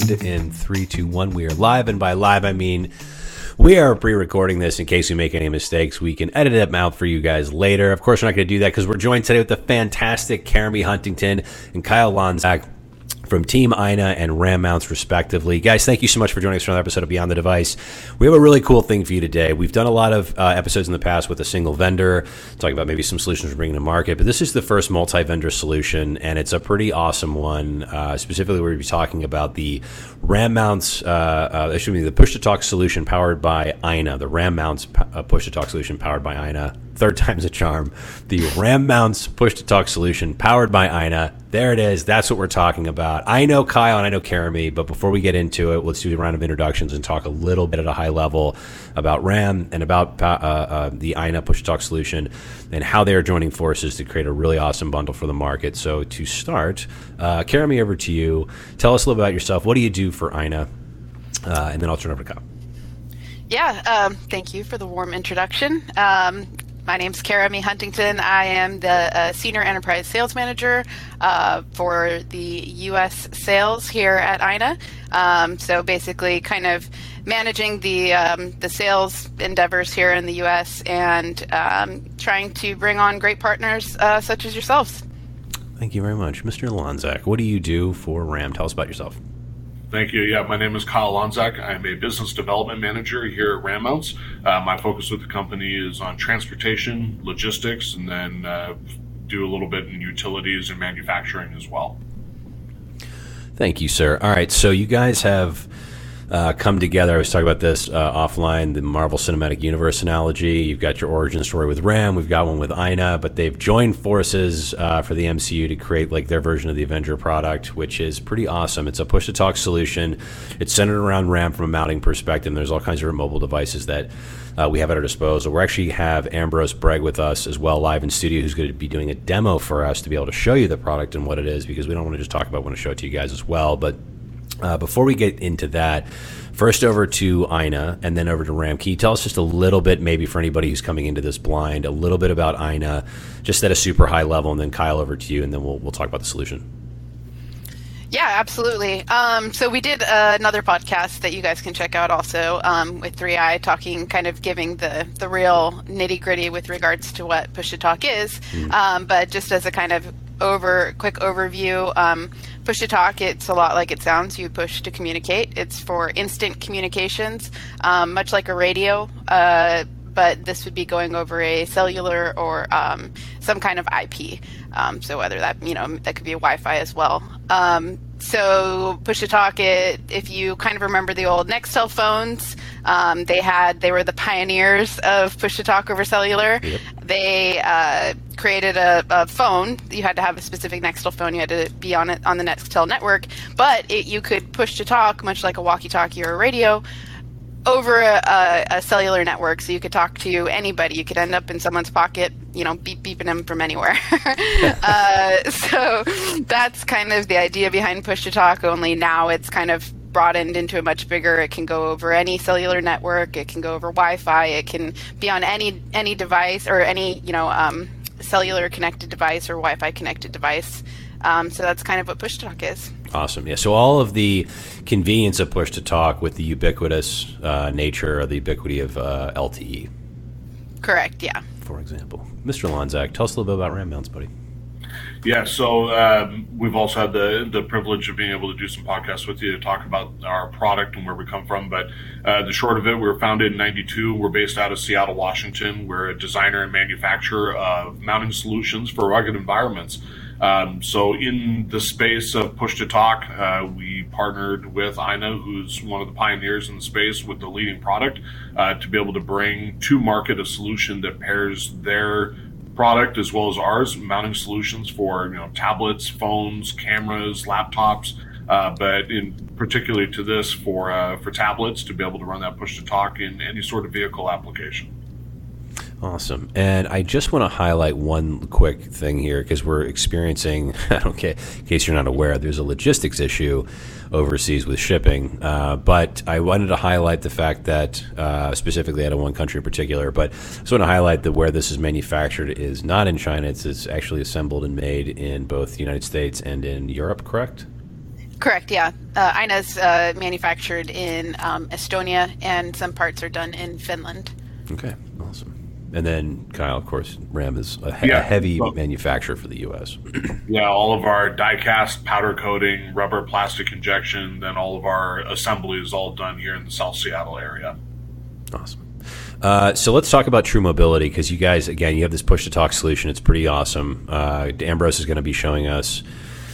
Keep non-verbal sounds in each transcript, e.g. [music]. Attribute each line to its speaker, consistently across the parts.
Speaker 1: And in three, two, one, we are live. And by live, I mean we are pre recording this in case we make any mistakes. We can edit them out for you guys later. Of course, we're not going to do that because we're joined today with the fantastic Caramy Huntington and Kyle Lonzak from Team Aina and Ram Mounts, respectively. Guys, thank you so much for joining us for another episode of Beyond the Device. We have a really cool thing for you today. We've done a lot of uh, episodes in the past with a single vendor, talking about maybe some solutions we're bringing to market, but this is the first multi vendor solution, and it's a pretty awesome one. Uh, specifically, we're going to be talking about the Ram Mounts, uh, uh, excuse me, the push to talk solution powered by Aina, the Ram Mounts uh, push to talk solution powered by Aina third time's a charm. The Ram Mounts push to talk solution powered by Aina. There it is. That's what we're talking about. I know Kyle and I know Caramy, but before we get into it, let's do a round of introductions and talk a little bit at a high level about Ram and about uh, uh, the Aina push to talk solution and how they are joining forces to create a really awesome bundle for the market. So to start, uh, Caramy, over to you. Tell us a little about yourself. What do you do for Aina? Uh, and then I'll turn over to Kyle.
Speaker 2: Yeah, um, thank you for the warm introduction. Um, my name is Caramy Huntington. I am the uh, Senior Enterprise Sales Manager uh, for the U.S. sales here at AINA. Um, so basically, kind of managing the um, the sales endeavors here in the U.S. and um, trying to bring on great partners uh, such as yourselves.
Speaker 1: Thank you very much, Mr. Lonzak. What do you do for RAM? Tell us about yourself.
Speaker 3: Thank you. Yeah, my name is Kyle Lonzak. I'm a business development manager here at Ram Mounts. Uh, my focus with the company is on transportation, logistics, and then uh, do a little bit in utilities and manufacturing as well.
Speaker 1: Thank you, sir. All right, so you guys have uh, come together. I was talking about this uh, offline, the Marvel Cinematic Universe analogy. You've got your origin story with Ram, we've got one with Aina, but they've joined forces uh, for the MCU to create like their version of the Avenger product, which is pretty awesome. It's a push to talk solution. It's centered around Ram from a mounting perspective. There's all kinds of mobile devices that uh, we have at our disposal. We actually have Ambrose Bragg with us as well, live in studio, who's going to be doing a demo for us to be able to show you the product and what it is, because we don't want to just talk about. We want to show it to you guys as well, but uh, before we get into that, first over to Aina and then over to Ram. Can you tell us just a little bit, maybe for anybody who's coming into this blind, a little bit about Aina, just at a super high level, and then Kyle over to you, and then we'll we'll talk about the solution.
Speaker 2: Yeah, absolutely. Um, so we did uh, another podcast that you guys can check out also um, with 3i, talking, kind of giving the the real nitty gritty with regards to what push to talk is. Mm. Um, but just as a kind of over quick overview, um, push to talk it's a lot like it sounds. You push to communicate. It's for instant communications, um, much like a radio. Uh, but this would be going over a cellular or um, some kind of IP. Um, so whether that you know that could be a Wi-Fi as well. Um, so push to talk it if you kind of remember the old Nextel phones um, they had they were the pioneers of push to talk over cellular yep. They uh, created a, a, phone you had to have a specific Nextel phone you had to be on it on the Nextel network but it, you could push to talk much like a walkie talkie or a radio over a, a, a, cellular network, so you could talk to anybody. You could end up in someone's pocket, you know, beep beeping them from anywhere. [laughs] [laughs] uh, so that's kind of the idea behind push to talk. Only now it's kind of broadened into a much bigger. It can go over any cellular network. It can go over Wi-Fi. It can be on any any device or any you know um, cellular connected device or Wi-Fi connected device. Um, so that's kind of what push to talk is.
Speaker 1: Awesome. Yeah. So all of the convenience of push to talk with the ubiquitous uh, nature or the ubiquity of uh, LTE.
Speaker 2: Correct. Yeah.
Speaker 1: For example, Mr. Lonzak, tell us a little bit about RAM mounts, buddy.
Speaker 3: Yeah, so um, we've also had the the privilege of being able to do some podcasts with you to talk about our product and where we come from. But uh, the short of it, we were founded in '92. We're based out of Seattle, Washington. We're a designer and manufacturer of mounting solutions for rugged environments. Um, so, in the space of push to talk, uh, we partnered with Aina, who's one of the pioneers in the space with the leading product, uh, to be able to bring to market a solution that pairs their product as well as ours, mounting solutions for you know tablets, phones, cameras, laptops. Uh, but in particularly to this for uh, for tablets to be able to run that push to talk in any sort of vehicle application.
Speaker 1: Awesome. And I just want to highlight one quick thing here because we're experiencing, [laughs] okay, in case you're not aware, there's a logistics issue overseas with shipping. Uh, but I wanted to highlight the fact that, uh, specifically out of one country in particular, but I just want to highlight that where this is manufactured is not in China. It's, it's actually assembled and made in both the United States and in Europe, correct?
Speaker 2: Correct. Yeah, uh, Aina's uh, manufactured in um, Estonia, and some parts are done in Finland.
Speaker 1: Okay, awesome. And then Kyle, of course, Ram is a, he- yeah, a heavy manufacturer for the U.S. [clears throat]
Speaker 3: yeah, all of our die-cast, powder coating, rubber, plastic injection, then all of our assembly is all done here in the South Seattle area.
Speaker 1: Awesome. Uh, so let's talk about True Mobility because you guys, again, you have this push to talk solution. It's pretty awesome. Uh, Ambrose is going to be showing us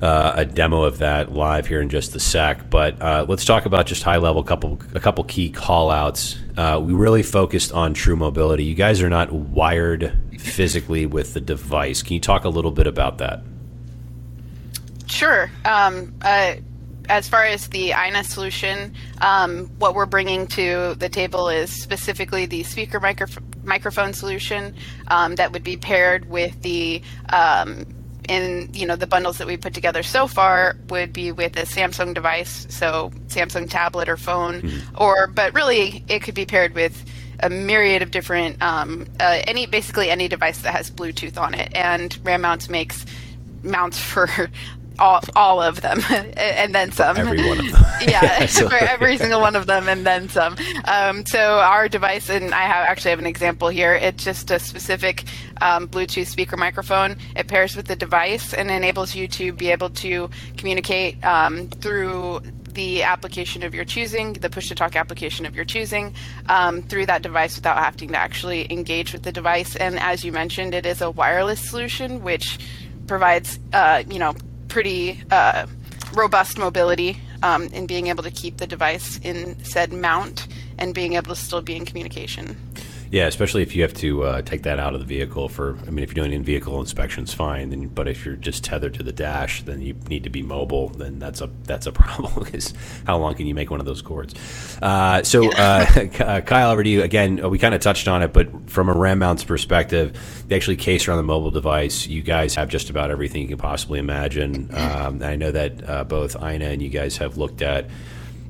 Speaker 1: uh, a demo of that live here in just a sec. But uh, let's talk about just high level couple a couple key call outs. Uh, we really focused on True Mobility. You guys are not wired physically with the device. Can you talk a little bit about that?
Speaker 2: Sure. Um, uh, as far as the AINA solution, um, what we're bringing to the table is specifically the speaker micro- microphone solution um, that would be paired with the um, in you know the bundles that we put together so far would be with a Samsung device, so Samsung tablet or phone, mm-hmm. or but really it could be paired with a myriad of different um, uh, any basically any device that has Bluetooth on it, and Ram Mounts makes mounts [laughs] for all, all of them [laughs] and then some.
Speaker 1: For every one of [laughs] them.
Speaker 2: yeah, [laughs] for every single one of them and then some. Um, so our device, and I have actually have an example here. It's just a specific um, Bluetooth speaker microphone. It pairs with the device and enables you to be able to communicate um, through the application of your choosing, the push to talk application of your choosing, um, through that device without having to actually engage with the device. And as you mentioned, it is a wireless solution, which provides, uh, you know, pretty uh, robust mobility um, in being able to keep the device in said mount and being able to still be in communication.
Speaker 1: Yeah, especially if you have to uh, take that out of the vehicle for. I mean, if you're doing in-vehicle inspections, fine. Then, but if you're just tethered to the dash, then you need to be mobile. Then that's a that's a [laughs] problem because how long can you make one of those cords? Uh, so, uh, [laughs] uh, Kyle, over to you again. Uh, we kind of touched on it, but from a RAM mounts perspective, they actually case around the mobile device. You guys have just about everything you can possibly imagine. Um, I know that uh, both Ina and you guys have looked at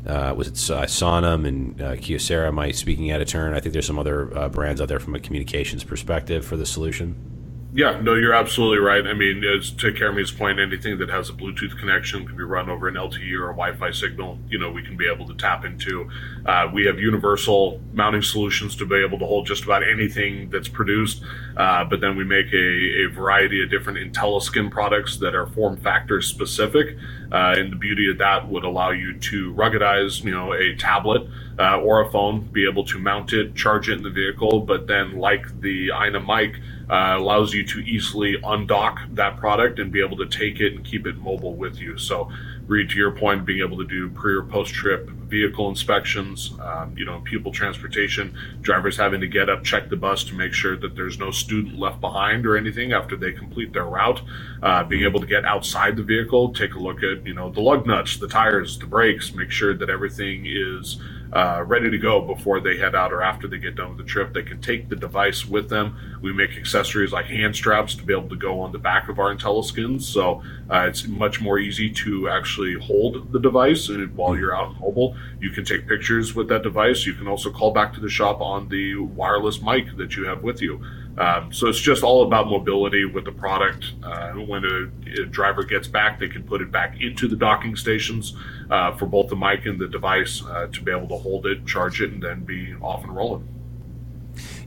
Speaker 1: uh, was it uh, Sonim and uh, Kyocera, my speaking at a turn. I think there's some other uh, brands out there from a communications perspective for the solution.
Speaker 3: Yeah, no, you're absolutely right. I mean, as to Jeremy's point, anything that has a Bluetooth connection can be run over an LTE or a Wi-Fi signal. You know, we can be able to tap into. Uh, we have universal mounting solutions to be able to hold just about anything that's produced. Uh, but then we make a, a, variety of different IntelliSkin products that are form factor specific. Uh, and the beauty of that would allow you to ruggedize, you know, a tablet uh, or a phone, be able to mount it, charge it in the vehicle, but then, like the Aina mic, uh, allows you to easily undock that product and be able to take it and keep it mobile with you. So, Reed, to your point, being able to do pre or post trip vehicle inspections, um, you know, pupil transportation, drivers having to get up, check the bus to make sure that there's no student left behind or anything after they complete their route. Uh, being able to get outside the vehicle, take a look at, you know, the lug nuts, the tires, the brakes, make sure that everything is uh, ready to go before they head out or after they get done with the trip. They can take the device with them. We make accessories like hand straps to be able to go on the back of our IntelliSkins, so uh, it's much more easy to actually hold the device while you're out mobile. You can take pictures with that device. You can also call back to the shop on the wireless mic that you have with you. Um, so it's just all about mobility with the product. Uh, when a, a, driver gets back, they can put it back into the docking stations uh, for both the mic and the device uh, to be able to hold it, charge it, and then be off and rolling.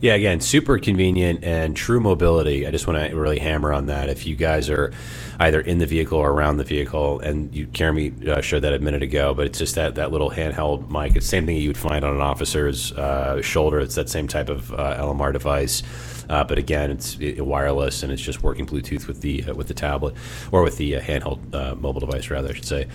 Speaker 1: Yeah, again, super convenient and true mobility. I just want to really hammer on that. If you guys are either in the vehicle or around the vehicle, and you, Jeremy uh, showed that a minute ago, but it's just that, that little handheld mic. It's the same thing you would find on an officer's uh, shoulder. It's that same type of uh, LMR device. Uh, but again, it's it, wireless and it's just working Bluetooth with the uh, with the tablet or with the uh, handheld uh, mobile device, rather, I should say.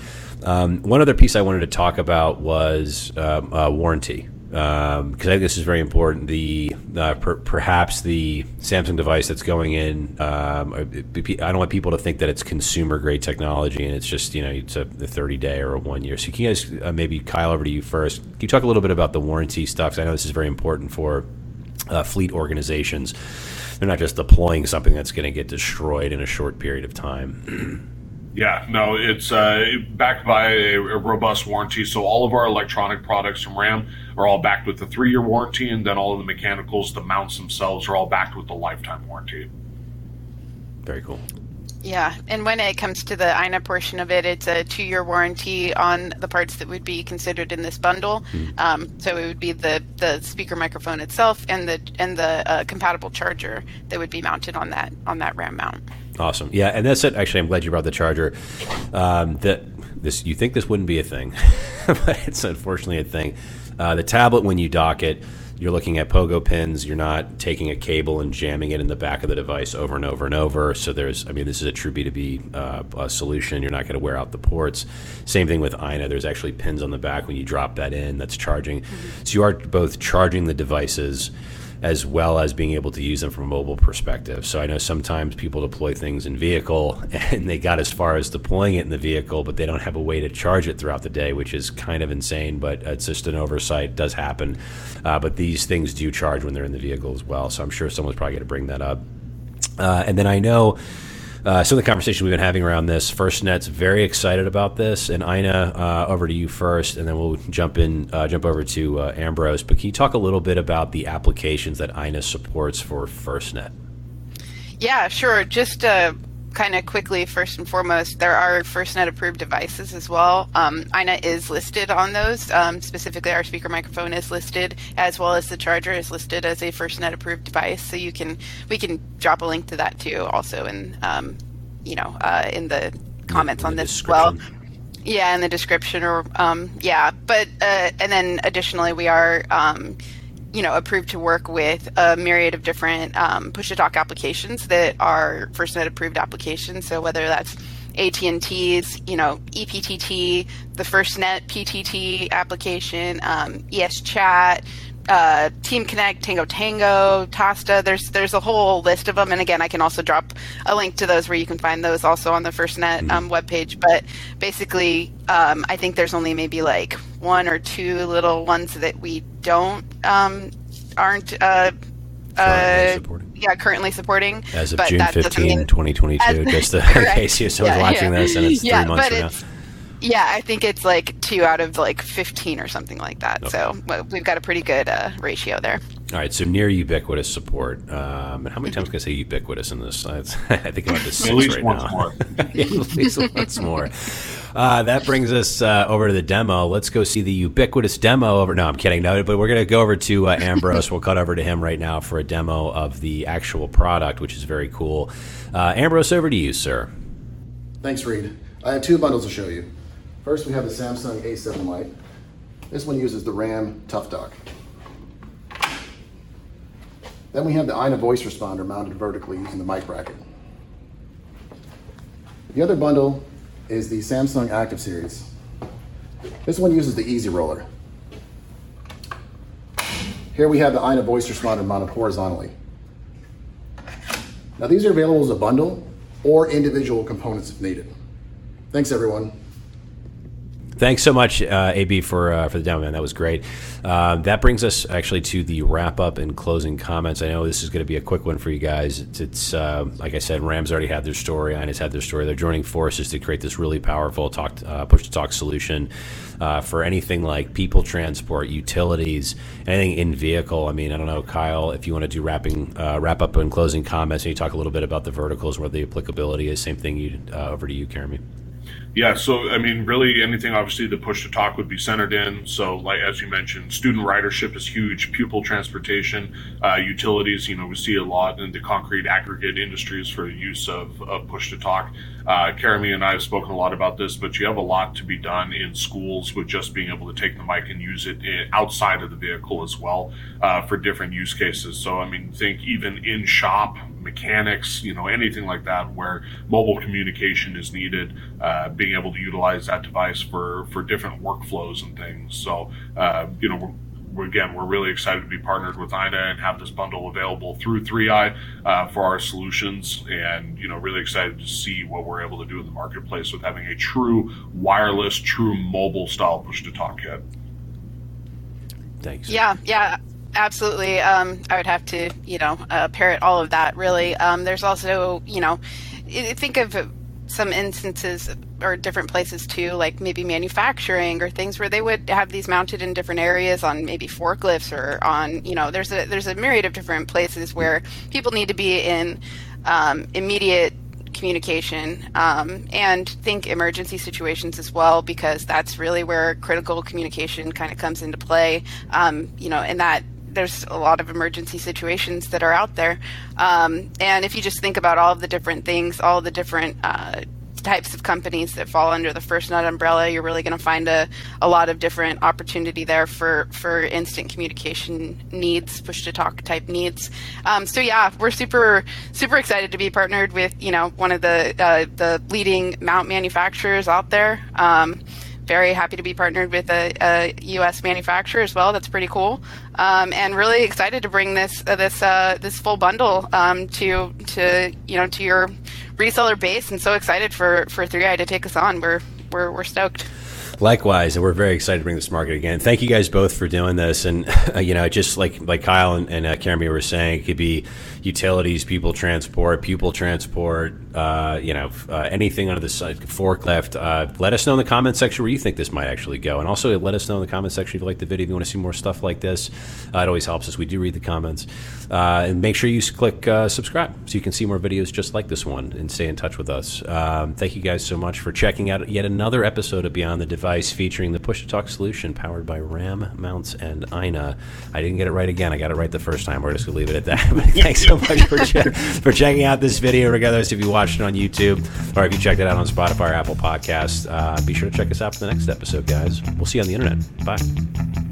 Speaker 1: Um, one other piece I wanted to talk about was um, warranty because um, I think this is very important. The uh, per, perhaps the Samsung device that's going in, um, I don't want people to think that it's consumer grade technology and it's just you know it's a, 30 day or a one year. So can you guys uh, maybe Kyle over to you first? Can you talk a little bit about the warranty stuff? I know this is very important for uh, fleet organizations. They're not just deploying something that's going to get destroyed in a short period of time. [clears throat]
Speaker 3: Yeah, no, it's uh, backed by a, a, robust warranty. So all of our electronic products from RAM are all backed with the three-year warranty, and then all of the mechanicals, the mounts themselves, are all backed with the lifetime warranty.
Speaker 1: Very cool.
Speaker 2: Yeah, and when it comes to the AINA portion of it, it's a two-year warranty on the parts that would be considered in this bundle. Mm-hmm. Um, so it would be the, the speaker microphone itself and the and the uh, compatible charger that would be mounted on that on that RAM mount.
Speaker 1: Awesome. Yeah, and that's it. Actually, I'm glad you brought the charger. Um, that this you think this wouldn't be a thing, [laughs] but it's unfortunately a thing. Uh, the tablet when you dock it you're looking at pogo pins. You're not taking a cable and jamming it in the back of the device over and over and over. So there's, I mean, this is a true B2B uh, solution. You're not going to wear out the ports. Same thing with AINA. There's actually pins on the back when you drop that in that's charging. Mm-hmm. So you are both charging the devices as well as being able to use them from a mobile perspective. So I know sometimes people deploy things in vehicle [laughs] and they got as far as deploying it in the vehicle, but they don't have a way to charge it throughout the day, which is kind of insane, but it's just an oversight. Does happen. Uh, but these things do charge when they're in the vehicle as well. So I'm sure someone's probably going to bring that up. Uh, and then I know uh, some of the conversation we've been having around this, FirstNet's very excited about this. And Aina, uh, over to you first, and then we'll jump in, uh, jump over to uh, Ambrose. But can you talk a little bit about the applications that Aina supports for FirstNet?
Speaker 2: Yeah, sure. Just uh, kind of quickly, first and foremost, there are FirstNet approved devices as well. Um, AINA is listed on those. Um, specifically, our speaker microphone is listed, as well as the charger is listed as a FirstNet approved device. So you can we can drop a link to that too, also in um, you know uh, in the comments in on this as well. Yeah, in the description or um, yeah, but uh, and then additionally, we are um, you know approved to work with a myriad of different um, push to talk applications that are FirstNet approved applications. So whether that's AT&T's, you know, EPTT, the FirstNet PTT application, um, ESChat, uh, Team Connect, Tango Tango, TASSTA. There's there's a whole list of them, and again, I can also drop a link to those where you can find those also on the FirstNet mm-hmm. um, webpage. But basically, um, I think there's only maybe like one or two little ones that we don't um, aren't. Uh, uh, yeah, currently supporting.
Speaker 1: As of June 15, 2022, as, just [laughs] to, [laughs] in case you someone's yeah, watching yeah. this and it's yeah, three months from now.
Speaker 2: Yeah, I think it's like two out of like 15 or something like that. Okay. So well, we've got a pretty good uh, ratio there.
Speaker 1: All right, so near ubiquitous support. Um, and how many times can I say ubiquitous in this? I [laughs] think about this six right now. at least once more. Uh, that brings us uh, over to the demo. Let's go see the ubiquitous demo over. No, I'm kidding. No, but we're going to go over to uh, Ambrose. we'll cut over to him right now for a demo of the actual product, which is very cool. Uh, Ambrose, over to you, sir.
Speaker 4: Thanks, Reed. I have two bundles to show you. First, we have the Samsung A7 Lite. This one uses the RAM Tough Dock. Then we have the AINA voice responder mounted vertically using the mic bracket. The other bundle is the Samsung Active Series. This one uses the Easy Roller. Here we have the AINA voice responder mounted horizontally. Now these are available as a bundle or individual components if needed. Thanks everyone.
Speaker 1: Thanks so much, uh, AB, for uh, for the demo, man. That was great. Uh, that brings us actually to the wrap up and closing comments. I know this is going to be a quick one for you guys. It's, it's uh, like I said, Rams already had their story. AINA's had their story. They're joining forces to create this really powerful talk uh, push to talk solution uh, for anything like people transport, utilities, anything in vehicle. I mean, I don't know, Kyle, if you want to do wrapping wrap up and closing comments, and you talk a little bit about the verticals, where the applicability is. Same thing. You over to you, Jeremy.
Speaker 3: Yeah, so I mean, really, anything obviously the push to talk would be centered in. So, like as you mentioned, student ridership is huge. Pupil transportation, uh, utilities. You know, we see a lot in the concrete aggregate industries for use of, of push to talk. Uh, Karami and I have spoken a lot about this, but you have a lot to be done in schools with just being able to take the mic and use it in, outside of the vehicle as well uh, for different use cases. So, I mean, think even in shop mechanics, you know, anything like that where mobile communication is needed, uh, being able to utilize that device for, for different workflows and things. So, uh, you know, we're, again, we're really excited to be partnered with AINA and have this bundle available through 3i uh, for our solutions, and you know, really excited to see what we're able to do in the marketplace with having a true wireless, true mobile style push to talk kit.
Speaker 1: Thanks.
Speaker 2: Yeah, yeah. Absolutely. Um, I would have to, you know, uh, parrot all of that, really. Um, there's also, you know, think of some instances or different places too, like maybe manufacturing or things where they would have these mounted in different areas on maybe forklifts or on, you know, there's a there's a myriad of different places where people need to be in um, immediate communication um, and think emergency situations as well because that's really where critical communication kind of comes into play um, you know and that there's a lot of emergency situations that are out there um, and if you just think about all of the different things all the different uh, types of companies that fall under the FirstNet umbrella, you're really going to find a, a lot of different opportunity there for, for instant communication needs, push to talk type needs. Um, so yeah, we're super super excited to be partnered with you know one of the uh, the leading mount manufacturers out there. Um, very happy to be partnered with a, a, U.S. manufacturer as well. That's pretty cool, um, and really excited to bring this uh, this uh, this full bundle um, to to you know to your reseller base, and so excited for for 3i to take us on. We're we're we're stoked.
Speaker 1: Likewise, and we're very excited to bring this to market again. Thank you guys both for doing this, and [laughs] you know, just like like Kyle and, and uh, Karen were saying, it could be utilities, people transport, pupil transport, uh, you know, uh, anything under the side, forklift. Uh, let us know in the comment section where you think this might actually go, and also let us know in the comment section if you like the video, if you want to see more stuff like this. Uh, it always helps us. We do read the comments, and make sure you click subscribe so you can see more videos just like this one and stay in touch with us. Um, thank you guys so much for checking out yet another episode of Beyond the Device featuring the push to talk solution powered by Ram Mounts and Aina. I didn't get it right again. I got it right the first time. We're just gonna leave it at that. [laughs] thanks so much for, [laughs] che- for checking out this video, regardless if you watched it on YouTube or if you checked it out on Spotify or Apple Podcasts. Uh, be sure to check us out for the next episode, guys. We'll see you on the internet. Bye.